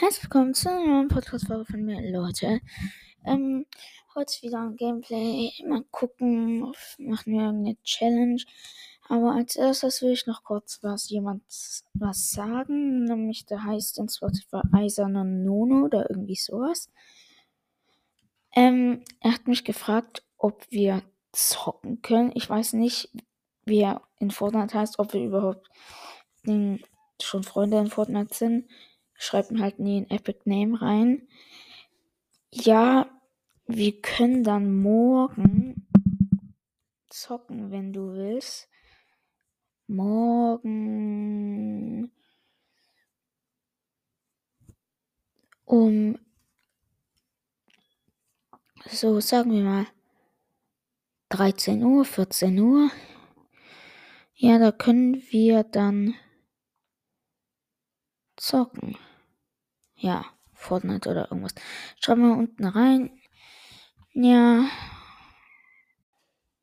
Herzlich willkommen zu einer neuen Podcast-Folge von mir, Leute. Ähm, heute wieder ein Gameplay. Mal gucken, machen wir irgendeine Challenge. Aber als erstes will ich noch kurz was jemand was sagen. Nämlich der heißt in Spotify Eiserner Nono oder irgendwie sowas. Ähm, er hat mich gefragt, ob wir zocken können. Ich weiß nicht, wie er in Fortnite heißt, ob wir überhaupt schon Freunde in Fortnite sind schreibt mir halt nie ein Epic Name rein. Ja, wir können dann morgen zocken, wenn du willst. Morgen um so sagen wir mal 13 Uhr, 14 Uhr. Ja, da können wir dann zocken ja, Fortnite oder irgendwas. Schreiben wir unten rein. Ja.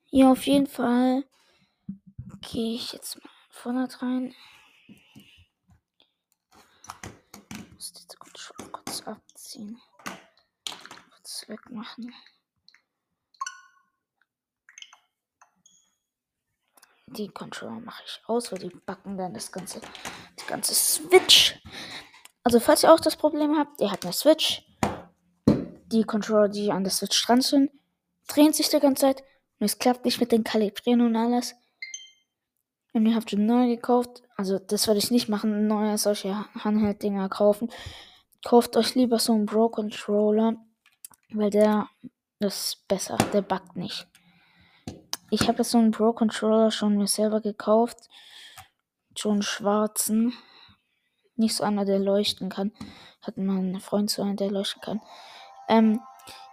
Ja, auf jeden Fall gehe ich jetzt mal Fortnite rein. Muss jetzt kurz, kurz abziehen. Kurz wegmachen. Die Controller mache ich aus, weil die backen dann das ganze, die ganze Switch. Also, falls ihr auch das Problem habt, ihr habt eine Switch. Die Controller, die an der Switch dran sind, drehen sich die ganze Zeit und es klappt nicht mit den Kalibrieren und alles. Und ihr habt schon neu gekauft. Also, das würde ich nicht machen, neue solche Handheld-Dinger kaufen. Kauft euch lieber so einen Pro-Controller, weil der ist besser, der buggt nicht. Ich habe jetzt so einen Pro-Controller schon mir selber gekauft. Schon einen schwarzen nicht so einer, der leuchten kann. Hat mein Freund so einen, der leuchten kann. Ähm,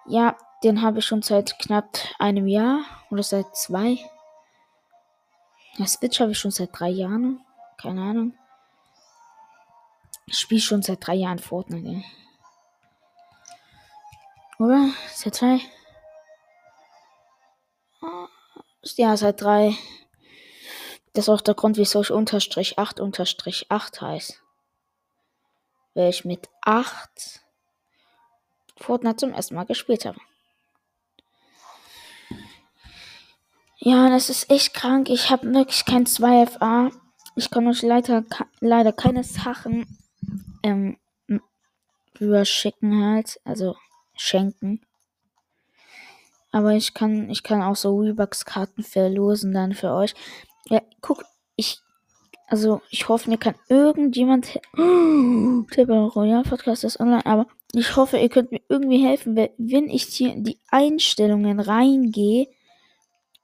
ja, den habe ich schon seit knapp einem Jahr oder seit zwei. Ja, Switch habe ich schon seit drei Jahren. Keine Ahnung. Ich spiele schon seit drei Jahren Fortnite. Oder? Seit zwei? Ja, seit drei. Das ist auch der Grund, wieso ich unterstrich 8 unterstrich 8 heißt weil ich mit 8 Fortnite zum ersten Mal gespielt habe. Ja, das ist echt krank. Ich habe wirklich kein 2FA. Ich kann euch leider, leider keine Sachen ähm, überschicken halt. Also schenken. Aber ich kann, ich kann auch so Rebucks-Karten verlosen dann für euch. Ja, guck, ich also, ich hoffe, mir kann irgendjemand. Der Royal Podcast ist online, aber ich hoffe, ihr könnt mir irgendwie helfen, wenn ich hier in die Einstellungen reingehe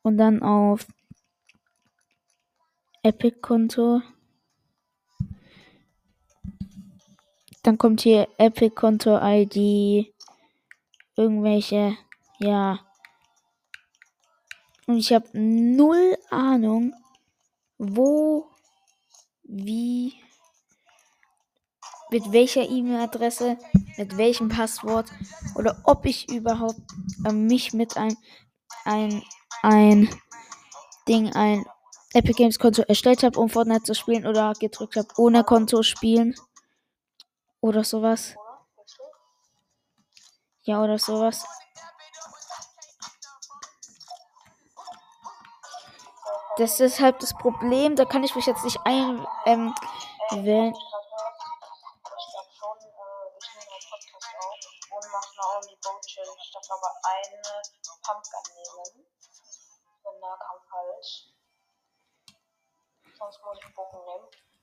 und dann auf Epic-Konto, dann kommt hier Epic-Konto-ID, irgendwelche, ja. Und ich habe null Ahnung, wo wie, mit welcher E-Mail-Adresse, mit welchem Passwort oder ob ich überhaupt äh, mich mit ein, ein, ein Ding, ein Epic Games Konto erstellt habe, um Fortnite zu spielen oder gedrückt habe, ohne Konto spielen oder sowas. Ja, oder sowas. Das ist halt das Problem. Da kann ich mich jetzt nicht ein ähm, wählen.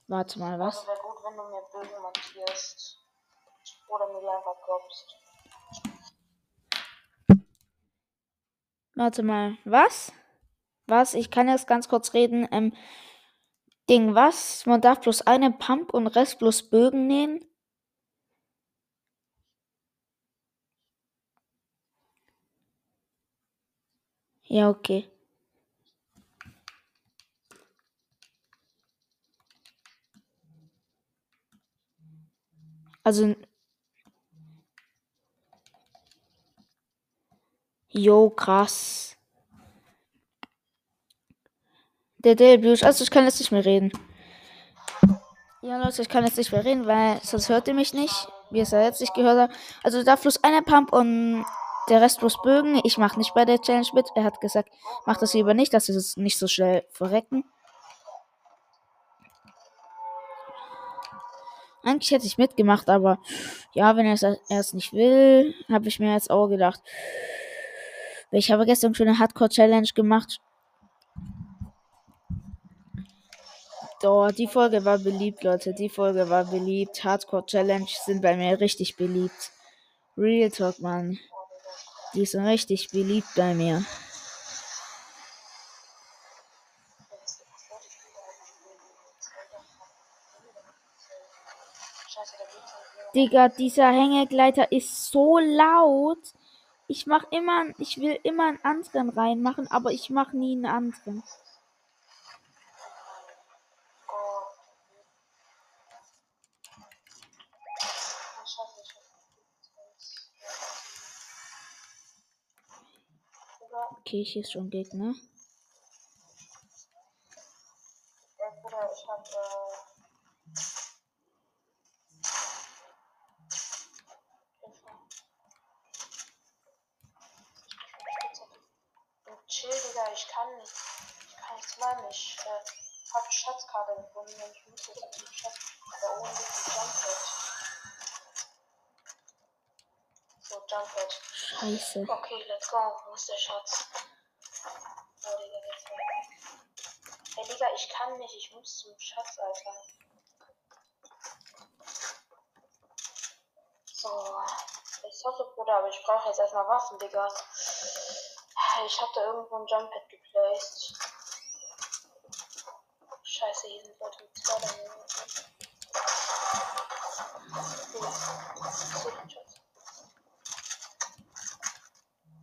Warte mal, was? Also wäre gut, wenn du mir Bögen markierst. Oder mir die einfach droppst. Warte mal, was? Was? Ich kann jetzt ganz kurz reden. Ähm, Ding, was? Man darf bloß eine Pump und Rest bloß Bögen nehmen? Ja, okay. Also. Jo, krass. Der Debut. Also ich kann jetzt nicht mehr reden. Ja, Leute, ich kann jetzt nicht mehr reden, weil sonst hört ihr mich nicht. wie es ja jetzt nicht gehört hat. Also da plus einer Pump und der Rest plus Bögen. Ich mache nicht bei der Challenge mit. Er hat gesagt, mach das lieber nicht, dass es nicht so schnell verrecken. Eigentlich hätte ich mitgemacht, aber ja, wenn er es erst nicht will, habe ich mir jetzt auch gedacht. Ich habe gestern schon eine Hardcore-Challenge gemacht. Doch, die Folge war beliebt, Leute. Die Folge war beliebt. Hardcore Challenge sind bei mir richtig beliebt. Real Talk, Mann. Die sind richtig beliebt bei mir. Digga, dieser Hängegleiter ist so laut. Ich mach immer, ich will immer einen anderen reinmachen, aber ich mach nie einen anderen. Okay, hier ist schon Gegner. Ja, Bruder, ich hab, äh, Chill, Digga, ich kann nicht. Ich kann nichts machen. Ich äh, hab Schatzkarte gefunden und ich muss jetzt auf den Schatz. Da oben liegt ein Jumppad. So, Jumppad. Scheiße. Okay, let's go. Wo ist der Schatz? Oh, Digga, der ist weg. Ey, Digga, ich kann nicht. Zum Schatz, Alter. So. Ich hoffe, Bruder, aber ich brauche jetzt erstmal Waffen, Digga. Ich hab da irgendwo ein Jumppad geplaced. Scheiße, hier sind Leute mit zwei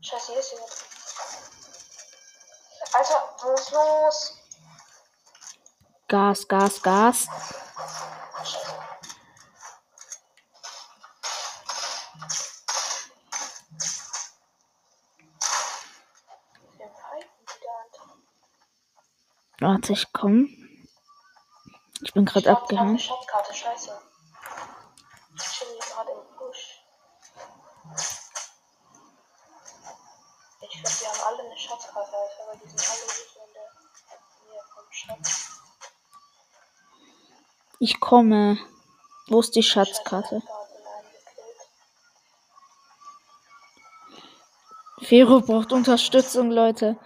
Scheiße, hier ist jemand. Alter, wo ist los? Gas, Gas, Gas. Warte, ich komm. Ich bin gerade abgehangen. Schatzkarte, scheiße. Ich chill gerade im Busch. Ich glaube, wir haben alle eine Schatzkarte, Alter, weil die sind alle hier in der Nähe vom Schatz. Ich komme. Wo ist die Schatzkarte? Fero braucht Unterstützung, Leute.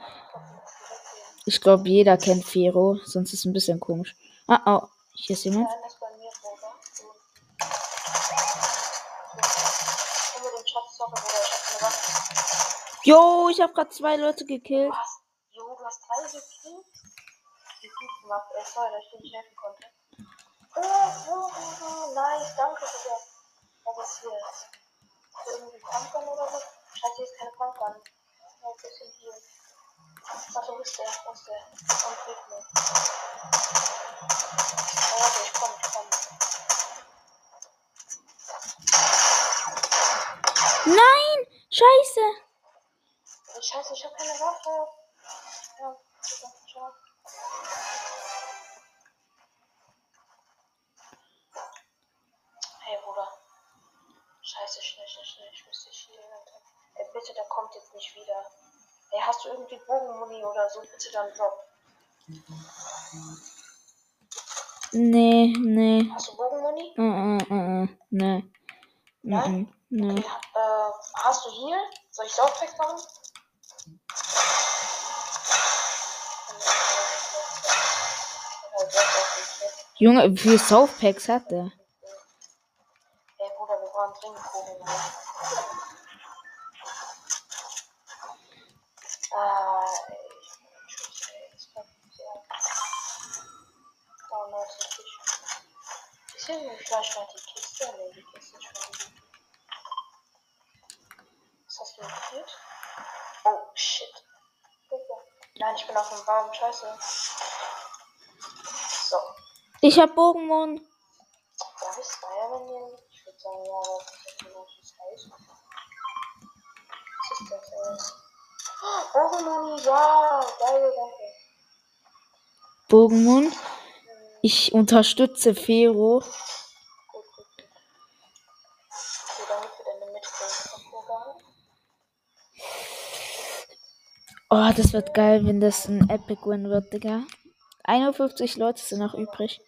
Ich glaube, jeder kennt Fero, sonst ist es ein bisschen komisch. Ah, oh, hier ist jemand. Jo, ich habe gerade zwei Leute gekillt. Jo, du hast drei gekillt? Wie gut gemacht. Ey, sorry, dass ich dir nicht helfen konnte. Oh, oh, oh, nice, danke für das. Was ist hier? Ist irgendwie Pumpgun oder so? Scheiße, hier ist keine Pumpgun. Ja, ein bisschen hier. Warte, wo ist der? Wo ist der? Komm, hilf mir. Oh, warte, ich komm, ich komm. Nein! Scheiße! Scheiße, ich hab keine Waffe. Ja, bitte, ciao. Jetzt nicht wieder. Ey, hast du irgendwie Bogenmuni oder so? Bitte dann drop. Nee, nee. Hast du Bogenmuni? Mm, mm, mm, mm. Nee. Nein? mm, nee. Okay, äh, hast du hier? Soll ich Softpack machen? Junge, wie viele Softpacks hat der? Ey, Bruder, wir brauchen dringend Bogenmuni. Ah, ey, ich bin Schuss, ey. Das war sehr. Oh, nice, Fisch. Vielleicht noch die Kiste? Ne, die Kiste ist schon. Was hast du gekillt? Oh, shit. Nein, ich bin auf dem Baum. Scheiße. So. Ich hab Bogenmond. Darf ich Spider-Man nehmen? Ich würde sagen, ja, aber das ist ja vielleicht das heiß. Was ist das, ey? Oh, Bogenmoni, ja! Geil, danke. Bogenmond. Ich unterstütze Fero. Gut, gut, gut. damit wir dann mit vorgegangen. Oh, das wird geil, wenn das ein Epic Win wird, Digga. 51 Leute sind noch übrig.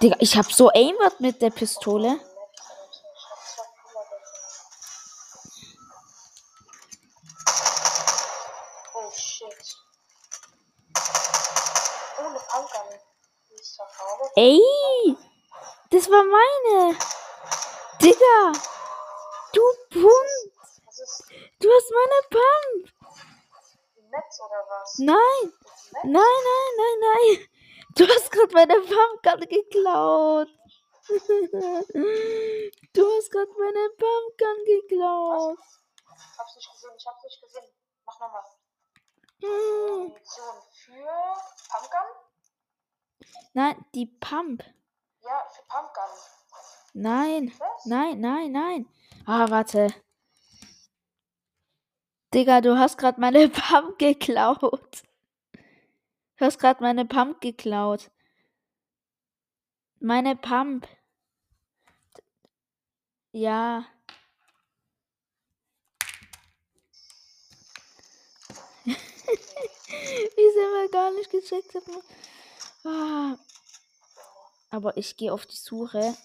Digga, ich hab so Aimbot mit der Pistole. Oh shit. Oh, eine Pumpgun. Die ist zwar Farbe. Ey! Das war meine! Digga! Du Pump! Was ist Hast meine Pump! Netz oder was? Nein! Ist ein Nein, nein, nein, nein! Du hast gerade meine Pump gerade geklaut! Du hast gerade meine Pumpgun geklaut! Ich hab's nicht gesehen, ich hab's nicht gesehen. Mach nochmal. Hm. Munition für Pumpgun? Nein, die Pump. Ja, für Pumpgun. Nein, Was? nein, nein, nein. Ah, warte. Digga, du hast gerade meine Pump geklaut. Du hast gerade meine Pump geklaut. Meine Pump. Ja. Wie sie wir gar nicht gecheckt. Ah. Aber ich gehe auf die Suche.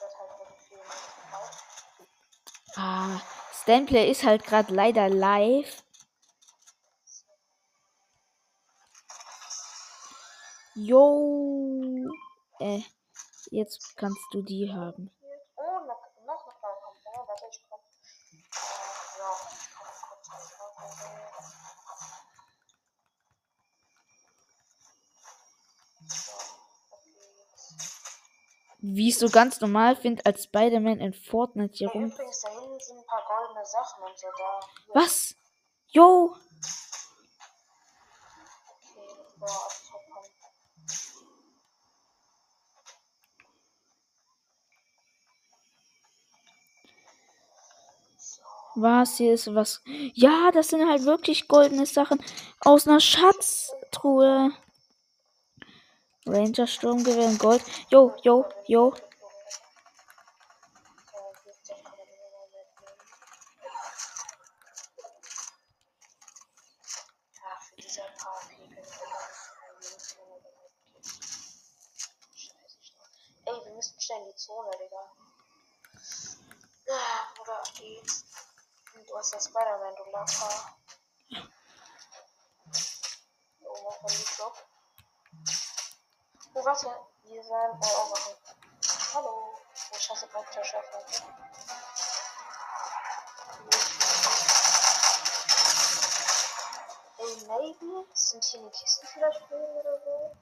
Wird halt irgendwie drauf. Stanplay ist halt gerade leider live. Jo. Äh, jetzt kannst du die haben. Wie ich so ganz normal finde, als Spider-Man in Fortnite hier Hey, rum. übrigens, Was? Jo. Was? Hier ist was. Ja, das sind halt wirklich goldene Sachen aus einer Schatztruhe. Ranger Sturmgewehr in Gold. Jo, jo, jo. Ja, für diese paar Pegel. Scheiße. Ey, wir müssen schnell in die Zone, Digga. Geht's. Und Du hast ja Spider-Man, du Lacker. Oh, mach mal die Job. Oh, warte. Wir sind. Oh, warte. Hallo. Oh, scheiße, bleibt der Chef. Warte. Ey, maybe sind hier eine Kisten vielleicht drin oder so.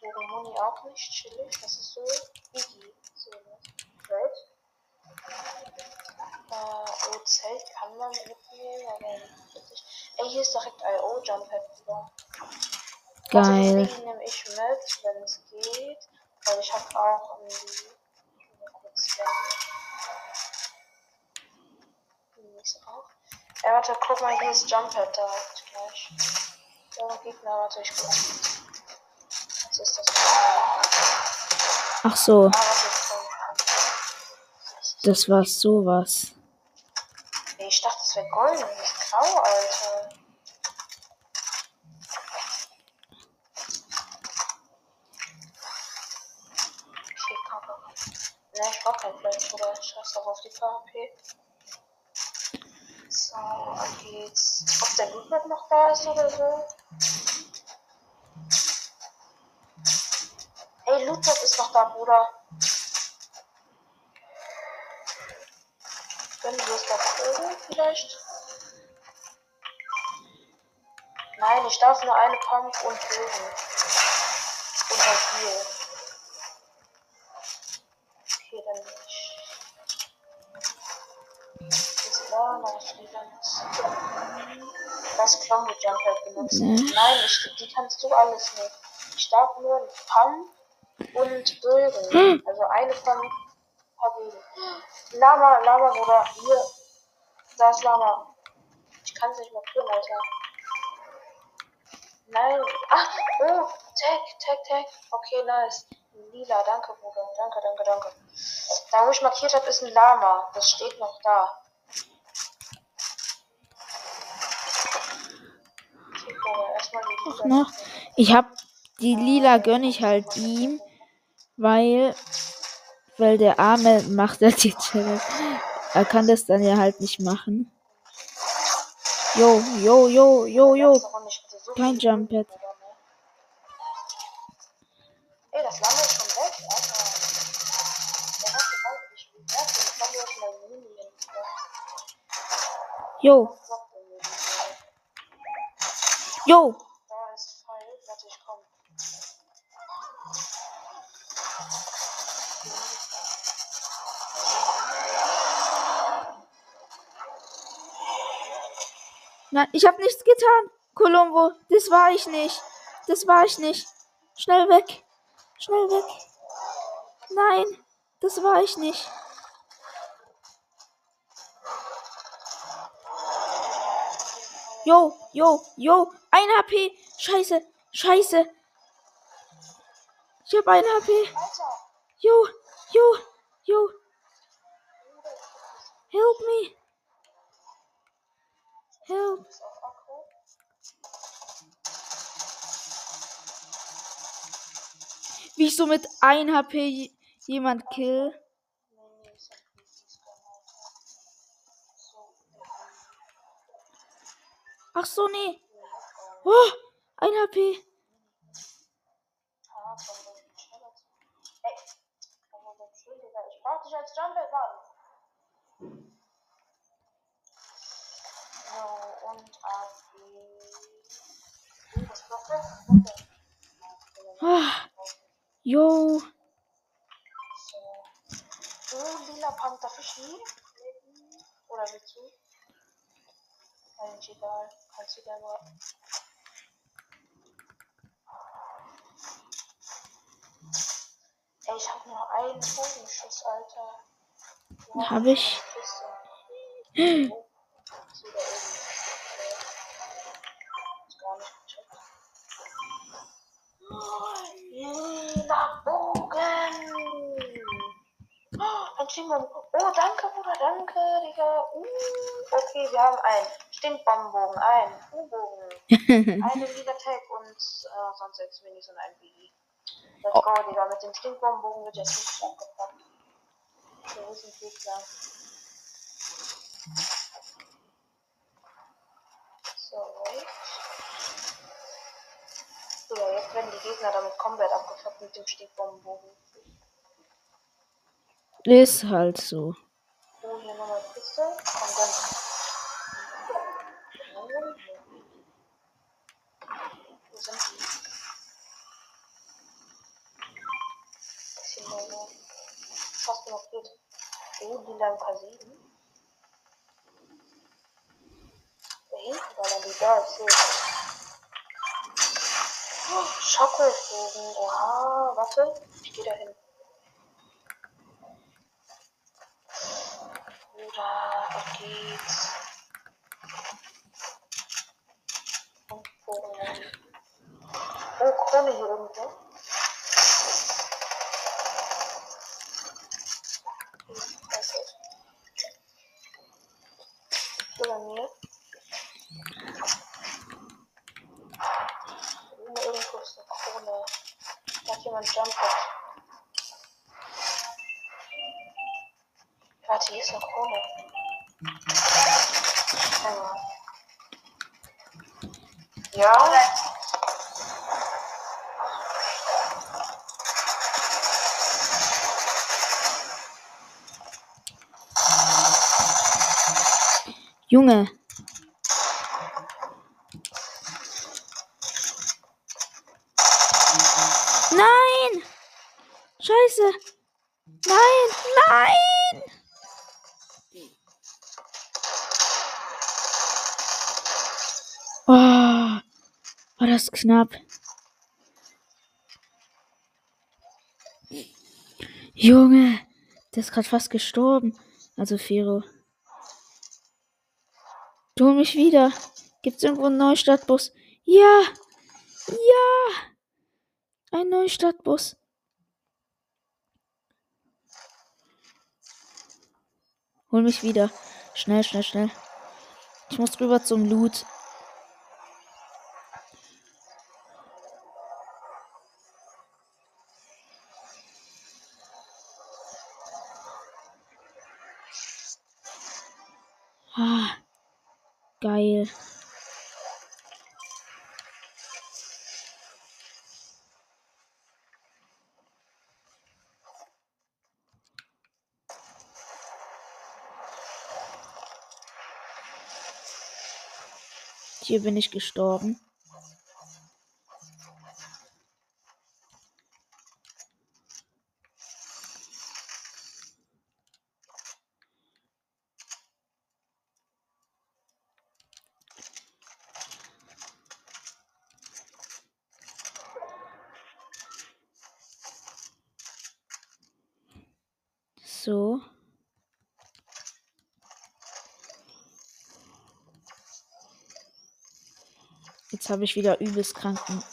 Wäre Moni auch nicht chillig. Das ist so easy. So, ne? Right? Äh, oh, Zelt kann man mitnehmen, aber nicht. Ey, hier ist direkt IO Jump Pad wieder. Also Geil. deswegen nehme ich mit, wenn es geht. Weil ich habe auch. Ich will mal kurz. Nehme ich auch. Ja, warte, guck mal, hier ist Jump Pad da. Warte, gleich. Ja, Gegner, warte, ich guck. Was ist das? Ah, Ach so, komm. das war sowas. Das ist grau, Alter. Ne, ich brauch kein Fleisch, Bruder. Scheiß doch auf die KP. So, ab geht's. Ob der Lootmap noch da ist oder so? Ey, Lootmap ist noch da, Bruder. Können wir es da proben, vielleicht? Nein, ich darf nur eine Pump und Bögen. Und halt hier. Okay, dann nicht. Ist da noch? Das Clone mit Jump halt benutzen. Ne? Nein, ich, die kannst du alles nicht. Ich darf nur Pump und Bögen. Also eine Pump. Lama, Lama, Bruder, hier. Da ist Lama. Ich kann es nicht markieren, Alter. Nein. Ach, oh, Tag, Tag, Tag. Okay, nice. Lila, danke, Bruder. Danke, danke, danke. Da, wo ich markiert habe, ist ein Lama. Das steht noch da. Okay. Ich hab die lila gönn ich halt ihm, weil, weil der Arme macht ja die Challenge. Er kann das dann ja halt nicht machen. Jo, jo, jo, jo, jo. Kein Jump Pad. Ey, Jo, jo. Nein, ich hab nichts getan. Columbo, das war ich nicht. Das war ich nicht. Schnell weg. Schnell weg. Nein, das war ich nicht. Jo, jo, jo. Ein HP. Scheiße, scheiße. Ich hab ein HP. Jo, jo, jo. Help me. Help. Wie ich so mit 1 HP jemand kill. Ach so, nee. Oh, 1 HP. Ich brauch dich als Jumper, So, und die. Was macht der? Okay. Ah, jo. So. Du, lila ich nie? Oder willst du? Eigentlich egal. Kannst du gerne mal. Ey, ich hab nur einen Totenschuss, Alter. Hab ich. eine Kiste. Oh, ist wieder oben. Nee. Ist gar nicht gecheckt. Lila Bogen! Oh, ein Stinkbomben. Oh, danke, Bruder, danke, Digga. Uh, okay, wir haben einen Stinkbombenbogen, einen U-Bogen, eine Liga Tag und äh, sonst sechs Minis und ein Biggie. Let's Oh. go, Digga. Mit dem Stinkbombenbogen wird jetzt richtig abgepackt. Wir wissen viel klar. So, wait. So, jetzt werden die Gegner damit komplett abgefuckt mit dem Stinkbombenbogen. Ist halt so. Oh, hier nochmal Kiste. Komm, dann. Wo sind die? Bisschen mehr so. Fast noch geht. Oh, die lang K7. Da hinten war dann die da, ich sehe. Oh. Oha, warte. Ich gehe da hin. Bruder, auf geht's. Und Bogen. Oh, Krone hier irgendwo. Junge. Nein! Scheiße! Nein! Nein! Oh, war das knapp. Junge, der ist gerade fast gestorben. Also Fero. Du hol mich wieder. Gibt's irgendwo einen Neustadtbus? Ja! Ja! Ein Neustadtbus. Hol mich wieder. Schnell, schnell, schnell. Ich muss rüber zum Loot. Ah, geil. Hier bin ich gestorben. So. Habe ich wieder übelst kranken.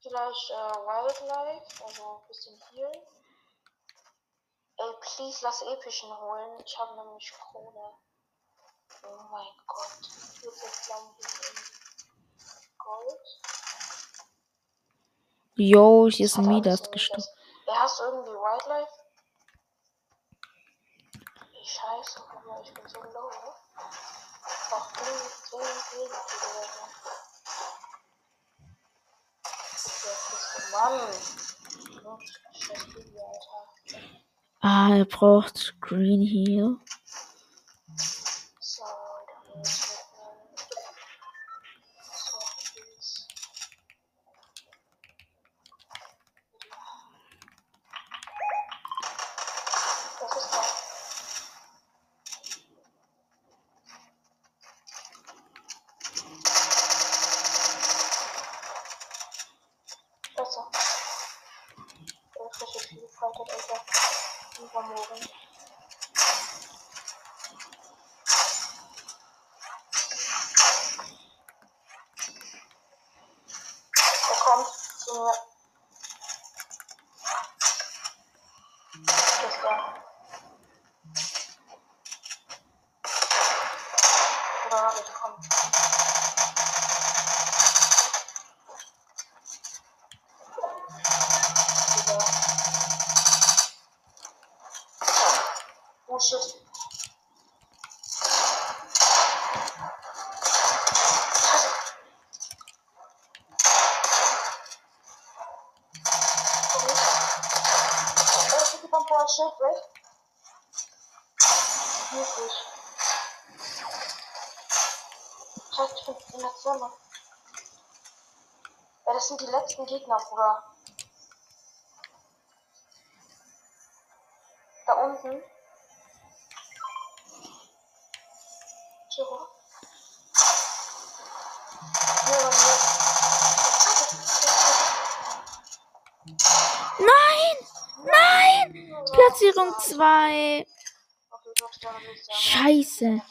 Vielleicht äh, Wildlife, also ein bisschen healen. Ey, please lass epischen holen. Ich habe nämlich Krone. Oh mein Gott. Vierte Flammen Gold. Yo, hier ist Hat Midas gestorben. Ja, hast du irgendwie Wildlife? Scheiße, mal, ich bin so low. Ach, oder so. Der beste Mann. Gott, scheiß Baby, Alter. Ah, er braucht Green Heal. So, dann muss ich mitnehmen. So, please. Was ist da? Besser. Der frische Vielfalt hat einfach übermorgen. Er kommt zu mir. Ist da. Oder ich komm. Wieder. Oh shit. Komm nicht. Äh, bitte beim Bauer Schild weg. Wirklich. Scheiße, ich bin in der Zone. Ja, das sind die letzten Gegner, Bruder. Da unten. Hier bei mir. Nein! Nein! Platzierung 2. Okay, du hast da nicht sagen. Scheiße.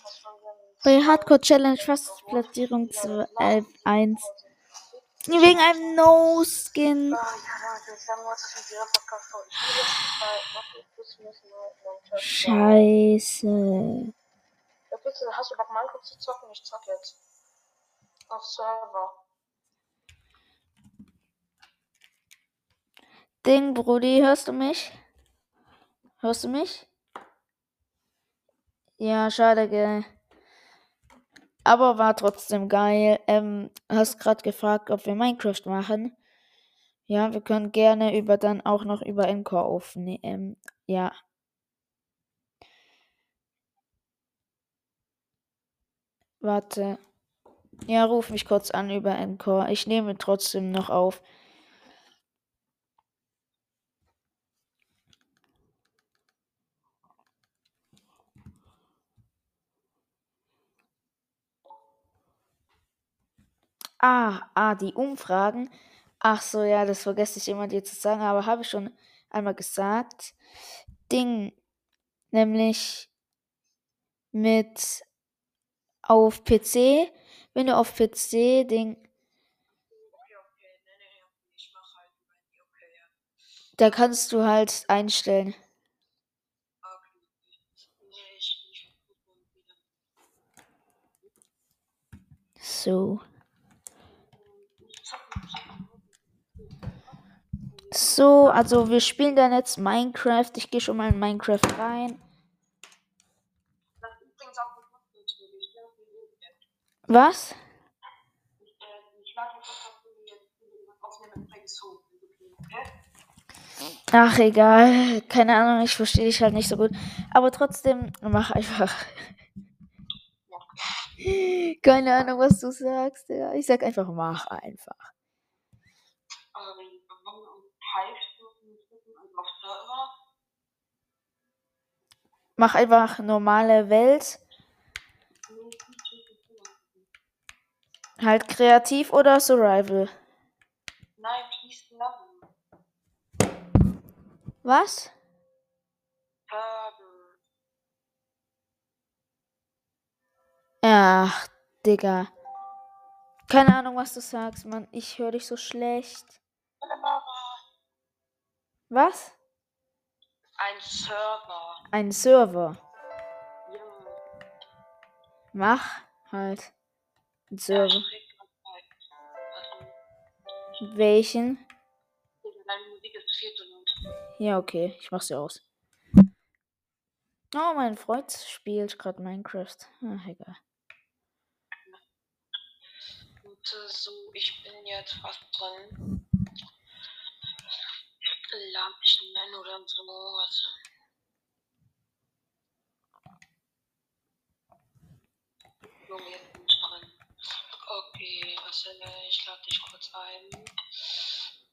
Bei Hardcore Challenge fast Platzierung 2, äh, 1. Wegen einem No-Skin. Ah, mal, Scheiße. Bitte, hast du Bock, Minecraft zu zocken? Ich zock jetzt. Auf Server. Ding, Brudi, hörst du mich? Hörst du mich? Ja, schade, gell. Aber war trotzdem geil. Ähm, hast gerade gefragt, ob wir Minecraft machen. Ja, wir können gerne über dann auch noch über Encore aufnehmen. Ja. Warte. Ja, ruf mich kurz an über Encore. Ich nehme trotzdem noch auf. Ah, ah, die Umfragen. Ach so, ja, das vergesse ich immer dir zu sagen, aber habe ich schon einmal gesagt. Ding, nämlich mit auf PC, wenn du auf PC Ding, da kannst du halt einstellen. So. So, also wir spielen dann jetzt Minecraft. Ich gehe schon mal in Minecraft rein. Was? Ach, egal. Keine Ahnung, ich verstehe dich halt nicht so gut. Aber trotzdem, mach einfach. Keine Ahnung, was du sagst. Ja. Ich sag einfach, mach einfach. Ähm, wenn wir uns Hive-Stufen drücken, also auf Server, Mach einfach normale Welt. Halt kreativ oder Survival. Nein, Peace Level. Was? Ach, Digga. Keine Ahnung, was du sagst, Mann. Ich höre dich so schlecht. Was? Ein Server. Ein Server. Ja. Mach halt. Ein Ja, Server. Warte, Welchen? Digga, deine Musik ist viel zu laut. Ja, okay. Ich mach sie aus. Oh, mein Freund spielt gerade Minecraft. Ach, egal. Und äh, so, ich bin jetzt fast drin. Nennen oder so. Warte. Junge, jetzt bin ich. Okay, was denn? Ich lade dich kurz ein.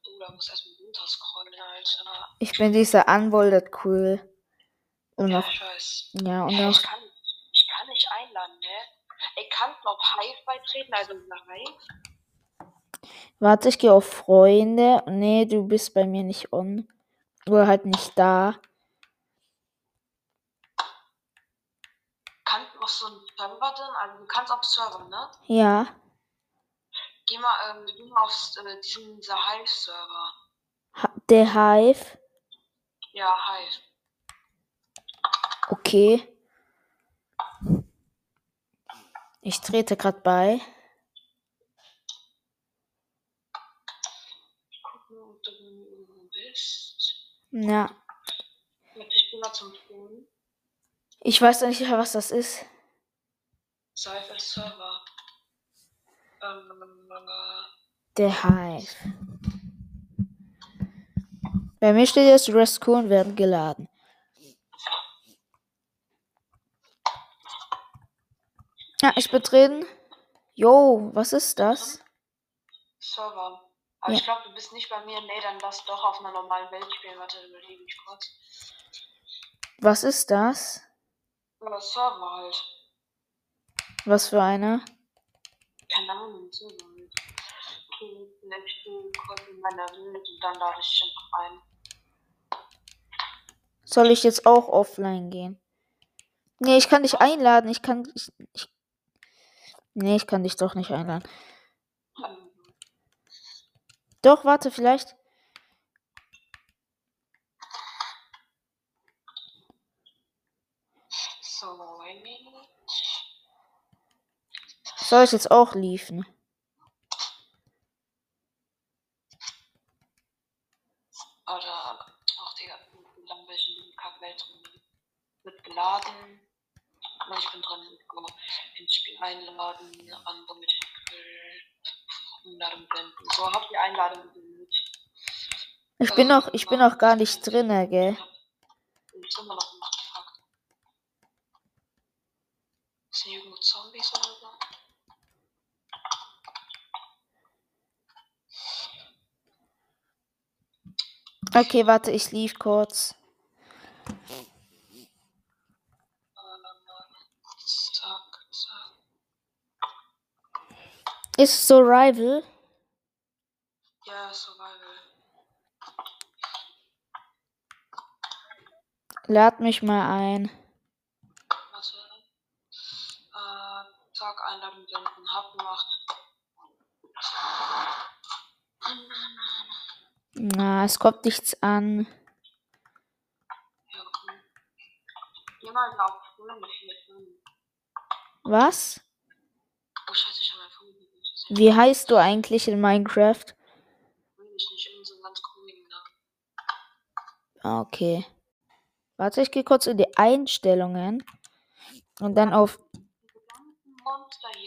Du, da muss erstmal runterscrollen, Alter. Ich bin dieser Unbolded cool. Und Ja, noch, ich weiß. ja, und noch, ich, kann, ich kann nicht einladen, ne? Kannst du auf Hive beitreten, also live? Warte, ich gehe auf Freunde. Nee, du bist bei mir nicht on. Oder halt nicht da. Kannst du auf so einen Server denn? Also du kannst auf Server, ne? Ja. Geh mal, ähm, geh mal auf äh, diesen Hive-Server. Der Hive. Ja, Hive. Okay. Ich trete gerade bei. Guck mal, ob du irgendwo bist. Ja. Geh mal zum Ton. Ich weiß noch nicht, was das ist. Cypher Server. Ähm, äh, Der Hive. Bei mir steht jetzt Rescue werden geladen. Ja, ich bin drin. Jo, was ist das? Server. Aber Ja. ich glaube, du bist nicht bei mir. Nee, dann lass doch auf einer normalen Welt spielen. Warte, überlege ich kurz. Was ist das? Oder Server halt. Was für eine? Keine Ahnung, Server halt. Ich bin kurz in meiner Welt und dann lade ich einfach ein. Soll ich jetzt auch offline gehen? Nee, ich kann dich einladen. Ich kann. Ich, ich, nee, ich kann dich doch nicht einladen. Doch, warte, vielleicht. Soll ich jetzt auch liefen? Oder auch Digga, wie lange bin ich in diesem Kackwelt drin? Wird geladen. Guck mal, ich bin. Guck mal, ins Spiel einladen, andere mit Einladung blenden. So, habt ihr Einladung gesendet? Ich bin noch, ich bin noch gar nicht drinne, gell? Ich bin immer noch im Fuck. Sind irgendwo Zombies oder so? Okay, warte, ich lief kurz. Zack, zack. Ist Survival? Ja, Survival. Lad mich mal ein. Warte. Äh, Tag Einladung senden. Hab gemacht. Na, es kommt nichts an. Ja, okay. Was? Oh, scheiße, ich habe mein Phone nicht gesehen. Wie heißt du eigentlich in Minecraft? Will ich nicht in so einen ganz coolen Namen. Ah, Okay. Warte, ich gehe kurz in die Einstellungen und dann auf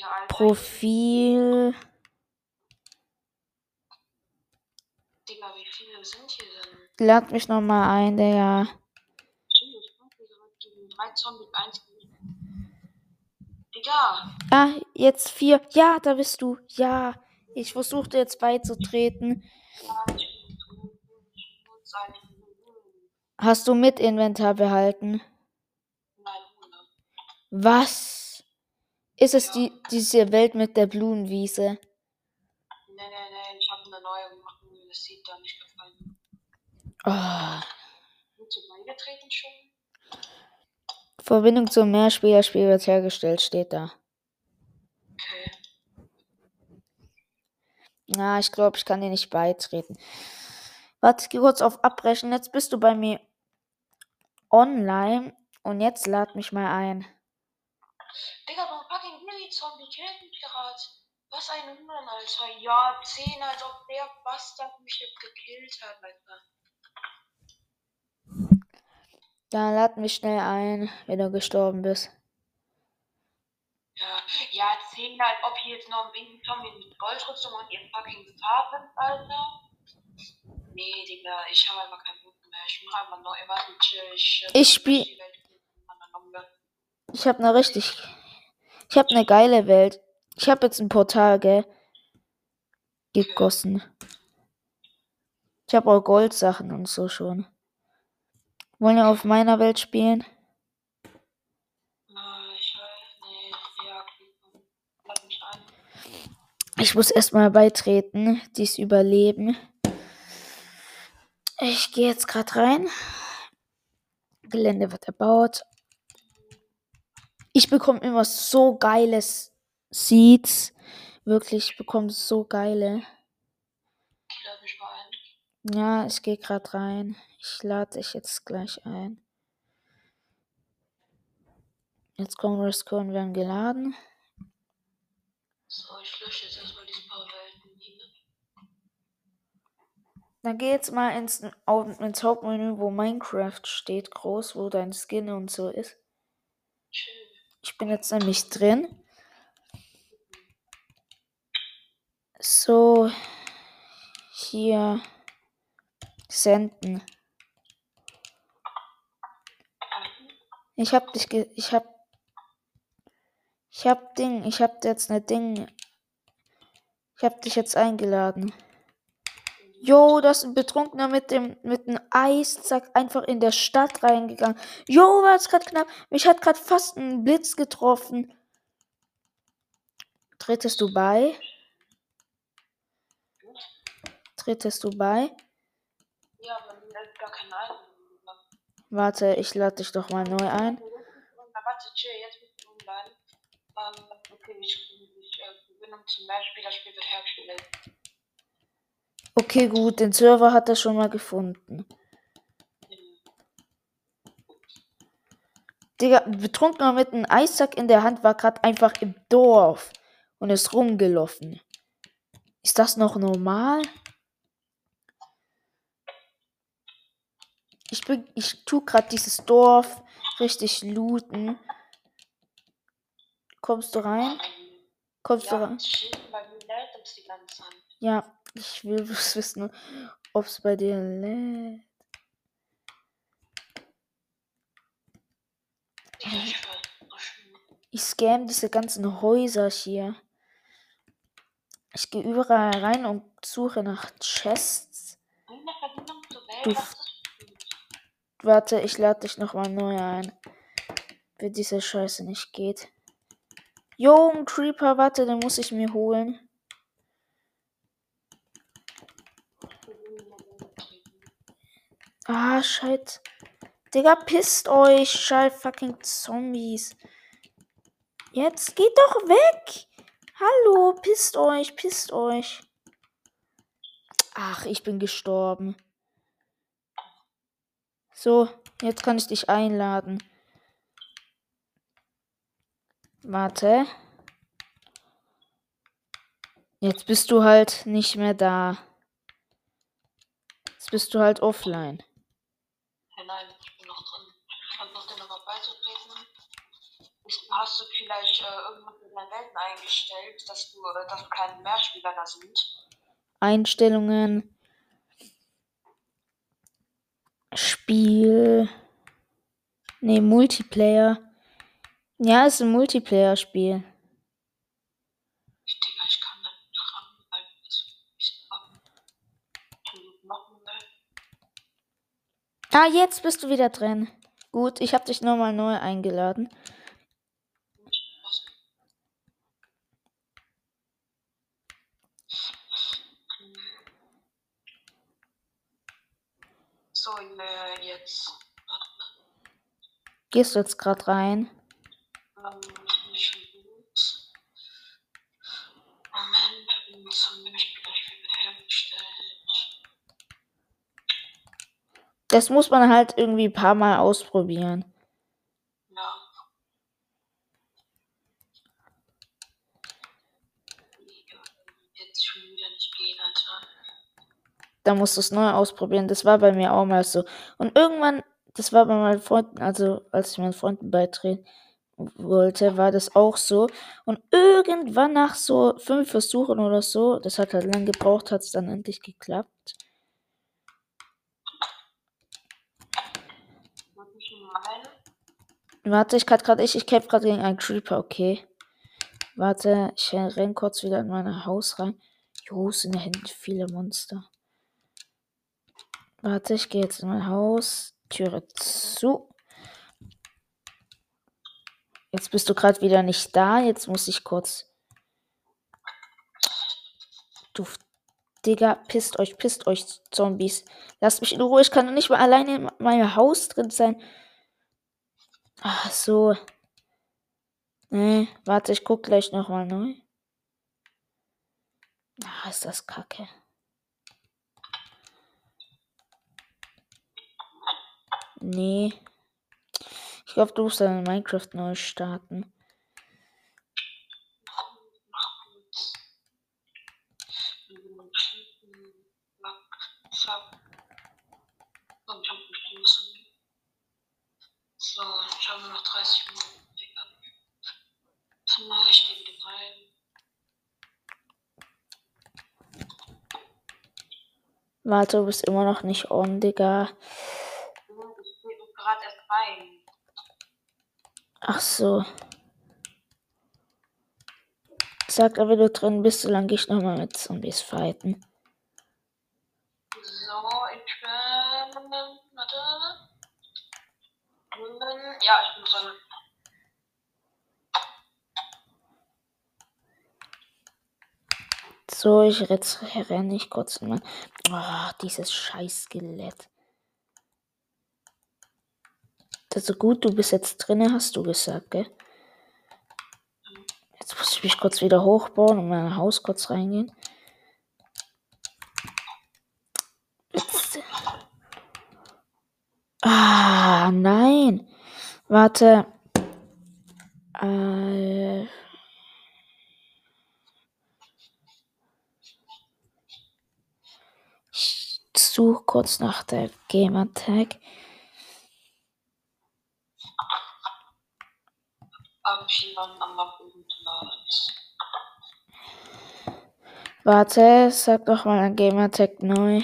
hier. Profil. Digga, wie viele sind hier denn? Lad mich nochmal ein, gegen drei Zombies, eins gegen. Digga! Ah, jetzt vier. Ja, da bist du. Ja. Ich versuchte jetzt beizutreten. Ja, ich Hast du mit Inventar behalten? Nein, ohne. Was? Ist es die, diese Welt mit der Blumenwiese? Nee, nee, nee, ich habe eine neue gemacht mir das sieht da nicht gefallen. Oh. Sind du beigetreten schon? Verbindung zum Mehrspielerspiel wird hergestellt, steht da. Okay. Na, ich glaube, ich kann dir nicht beitreten. Warte, ich geh kurz auf Abbrechen. Jetzt bist du bei mir online. Und jetzt lad mich mal ein. Digga, du fucking Mini-Zombie gerade. Was ein Huren, Alter. Ja, 10, als ob der Bastard mich jetzt gekillt hat, Alter. Dann lad mich schnell ein, wenn du gestorben bist. Ja, 10, als ob hier jetzt noch ein Mini-Zombie mit Goldrüstung und ihr fucking Farben, Alter. Nee, Digga, ich habe einfach keinen Bock mehr. Ich mache einfach neu. Warte. Ich, äh, Ich spiel- Welt miteinander. Ich habe eine richtig. Ich habe eine geile Welt. Ich habe jetzt ein Portal, gell? Gegossen. Ich habe auch Goldsachen und so schon. Wollen wir auf meiner Welt spielen? Ich muss erstmal beitreten, dies überleben. Ich gehe jetzt gerade rein. Gelände wird erbaut. Ich bekomme immer so geiles Seeds. Wirklich, ich bekomme so geile. Ja, ich gehe gerade rein. Ich lade dich jetzt gleich ein. Jetzt kommen Risco und werden geladen. So, ich lösche jetzt erstmal diese paar Welten. hier. Dann geh jetzt mal ins, auf, ins Hauptmenü, wo Minecraft steht, groß, wo dein Skin und so ist. Chill. Ich bin jetzt nämlich drin. So, hier senden. Ich hab dich, ge ich hab, ich hab Ding, ich hab jetzt ne Ding. Ich hab dich jetzt eingeladen. Jo, das ist ein Betrunkener mit dem, mit dem Eissack einfach in der Stadt reingegangen. Jo, war es gerade knapp. Mich hat gerade fast ein Blitz getroffen. Tretest du bei? Tretest du bei? Ja, aber mir gar kein Einladung. Warte, ich lade dich doch mal neu ein. Na, warte, chill, jetzt bist du online. Ähm, okay, ich, ich äh, Verbindung zum Beispiel, das Spiel wird hergestellt. Okay, gut, den Server hat er schon mal gefunden. Digga, Betrunkener mit einem Eissack in der Hand war gerade einfach im Dorf und ist rumgelaufen. Ist das noch normal? Ich bin, ich tu gerade dieses Dorf richtig looten. Kommst du rein? Kommst du Ja, rein? ganze Zeit. Ja, ich will wissen, ob es bei dir lädt. Digga, ich scam diese ganzen Häuser hier. Ich gehe überall rein und suche nach Chests. Du-? Warte, ich lade dich nochmal neu ein. Wenn diese Scheiße nicht geht. Jo, ein Creeper, warte, den muss ich mir holen. Ah, scheiße. Digga, pisst euch, scheiß fucking Zombies. Jetzt geht doch weg. Hallo, pisst euch, pisst euch. Ach, ich bin gestorben. So, jetzt kann ich dich einladen. Warte. Jetzt bist du halt nicht mehr da. Jetzt bist du halt offline. Hey, nein, ich bin noch drin. Und noch dir nochmal beizutreten. Hast du vielleicht äh, irgendwas in deinen Welten eingestellt, dass du, äh, dass keine Mehrspieler da sind? Einstellungen. Spiel. Ne, Multiplayer. Ja, ist ein Multiplayer-Spiel. Will. Ah, jetzt bist du wieder drin. Gut, ich habe dich nochmal neu eingeladen. So, äh, jetzt. Gehst du jetzt gerade rein? Ähm, gut. Moment, Verbindung zum wird hergestellt. Das muss man halt irgendwie ein paar Mal ausprobieren. Ja. Jetzt schon wieder nicht gehen, Alter. Da musst du es neu ausprobieren. Das war bei mir auch mal so. Und irgendwann, das war bei meinen Freunden, also als ich meinen Freunden beitreten wollte, war das auch so. Und irgendwann nach so fünf Versuchen oder so, das hat halt lang gebraucht, hat es dann endlich geklappt. Warte, ich kann gerade ich, ich kämpfe gerade gegen einen Creeper, okay. Warte, ich renn kurz wieder in mein Haus rein. Jo, sind ja hinten viele Monster. Warte, ich gehe jetzt in mein Haus. Türe zu. Jetzt bist du gerade wieder nicht da. Jetzt muss ich kurz. Du Digga, pisst euch, pisst euch, Zombies. Lasst mich in Ruhe. Ich kann nicht mal alleine in meinem Haus drin sein. Ach so. Nee, warte, ich guck gleich nochmal neu. Ah, ist das kacke. Nee. Ich glaube, du musst dann Minecraft neu starten. Ich. So, haben wir noch 30 Minuten. Digga. Dann mache ich den wieder rein. Warte, du bist immer noch nicht on, Digga. Hm, Ich gehe gerade erst rein. Ach so. Sag, wenn du drin bist, solange gehe ich nochmal mit Zombies fighten. So, ich bin. Warte. Drinnen. Ja, ich bin drin. So, ich renne ich kurz mein. Oh, dieses scheiß Skelett. Also gut, du bist jetzt drinne, hast du gesagt, gell? Jetzt muss ich mich kurz wieder hochbauen und in mein Haus kurz reingehen. Jetzt. Ah, nein. Warte. Äh. Ich suche kurz nach der Gamertag. Abschieben Warte, sag doch mal ein Gamertag neu.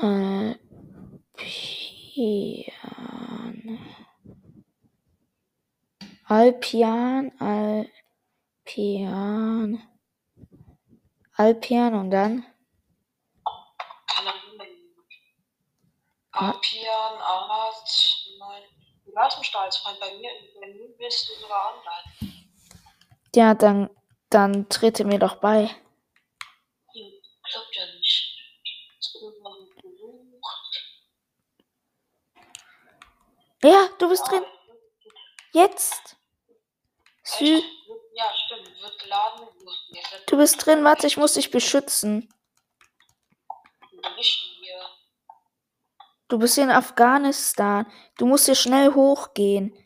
Äh, Pian. Alpian, Alpian. Alpian und dann? Keine Ahnung. Papieren, Art, nein. Du warst im Staatsfreund. Bei mir in Berlin bist du sogar online. Ja, dann, dann trete mir doch bei. Hm, Klappt ja nicht. Ja, du bist drin. Jetzt. Sü? Ja, stimmt. Wird geladen. Du bist drin. Warte, ich muss dich beschützen. hier. Du bist in Afghanistan. Du musst hier schnell hochgehen.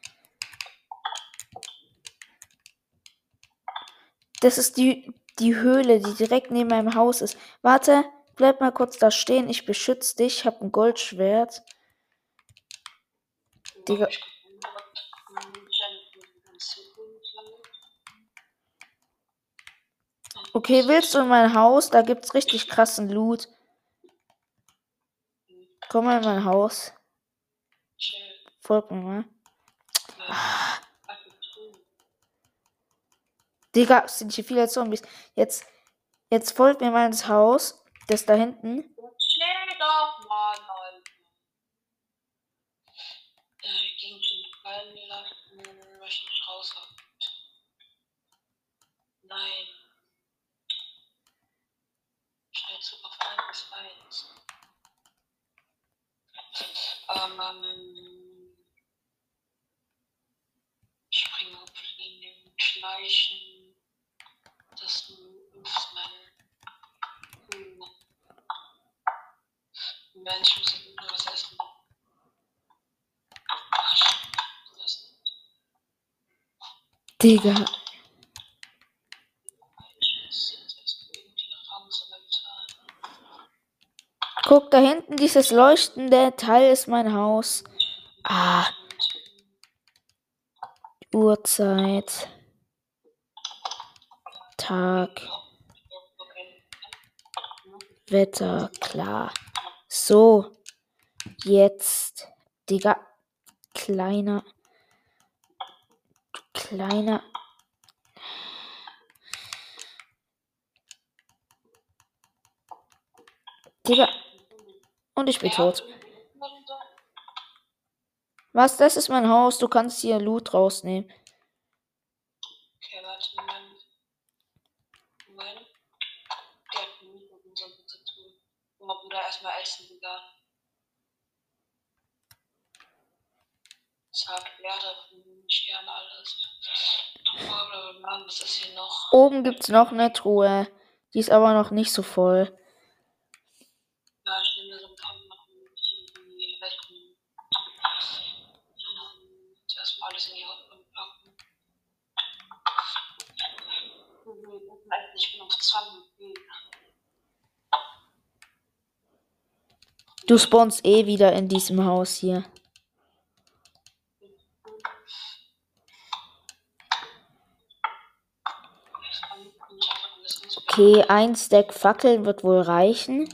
Das ist die, die Höhle, die direkt neben meinem Haus ist. Warte, bleib mal kurz da stehen. Ich beschütze dich. Ich habe ein Goldschwert. Digga. Okay, willst du in mein Haus? Da gibt's richtig krassen Loot. Komm mal in mein Haus. Folg mir mal. Digga, es sind hier viele Zombies. Jetzt, jetzt folgt mir mal ins Haus. Das da hinten. Chill doch mal, Alter. Äh, ging schon fallen gelassen, was ich nicht raus hab. Nein. Schnell zu Feind ist Feind. Ähm, springen, fliegen, schleichen. Das mein Hm. Mensch, muss ich noch was essen. Digga. ist jetzt erst irgendwie raus, aber getan. Guck, da hinten dieses leuchtende Teil ist mein Haus. Ah, Uhrzeit. Tag. Wetter, klar. So. Jetzt. Digga. Kleiner. Kleiner. Digga. Und ich bin tot. Was? Das ist mein Haus. Du kannst hier Loot rausnehmen. Okay, warte, Moment. Moment. Der hat nichts mit unserem zu tun. Mein Bruder erstmal essen sogar. Sag, ja, da nehme ich gerne alles. Bla. Was ist hier noch? Oben gibt's noch eine Truhe. Die ist aber noch nicht so voll. Ja, ich nehme so ein paar noch irgendwie weg. Zuerst mal alles in die Haut packen. Ich bin auf 20. Du spawnst eh wieder in diesem Haus hier. Okay, ein Stack Fackeln wird wohl reichen.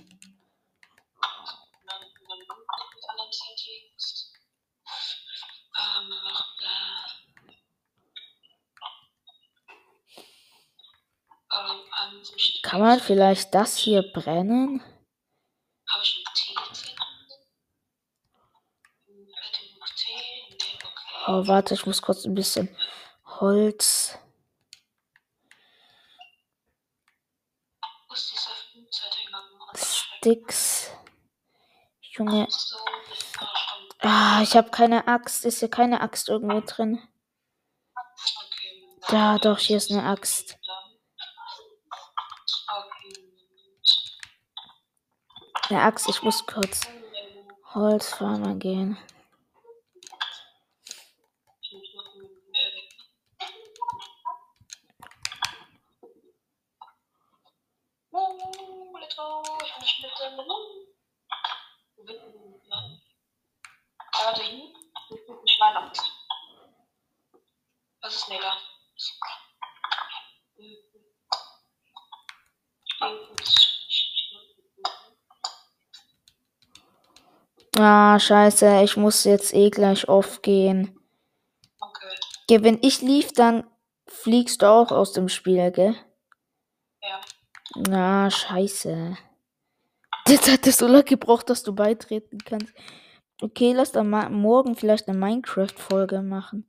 Kann man vielleicht das hier brennen? Habe ich einen Tee gefunden? Hätte ich noch Tee? Nee, okay. Oh, warte, ich muss kurz ein bisschen Holz. Sticks. Junge. Ah, ich habe keine Axt. Ist hier keine Axt irgendwo drin? Da, doch, hier ist eine Axt. Eine Axt, ich muss kurz Holz farmen gehen. Ich muss noch ein bisschen weg. Uh, let's go. Ich muss mit dem Ja, warte, hier. Hier ist ein Schweinacht. Was ist da? Ah, scheiße, ich muss jetzt eh gleich aufgehen. Okay, Geh, Wenn ich lief, dann fliegst du auch aus dem Spiel, gell? ja. Na, scheiße. Jetzt hat es so lange gebraucht, dass du beitreten kannst. Okay, lass dann morgen vielleicht eine Minecraft-Folge machen.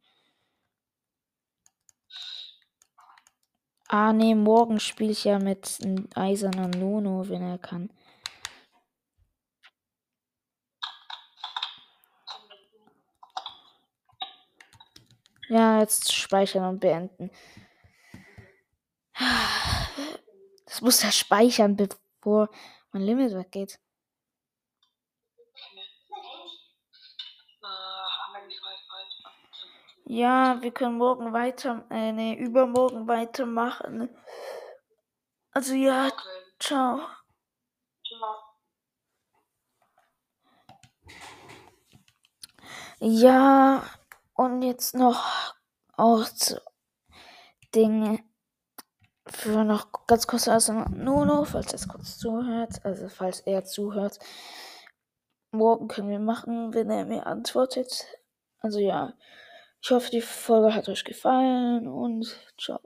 Ah, nee, morgen spiele ich ja mit einem eisernen Nono, wenn er kann. Ja, jetzt speichern und beenden. Das muss er speichern, bevor mein Limit weggeht. Ja, wir können morgen weiter, äh, nee, übermorgen weitermachen. Also ja, Okay. ciao. Ciao. Ja, und jetzt noch auch Dinge für noch ganz kurz also Nuno, falls er es kurz zuhört, also falls er zuhört. Morgen können wir machen, wenn er mir antwortet. Also ja, ich hoffe, die Folge hat euch gefallen und ciao.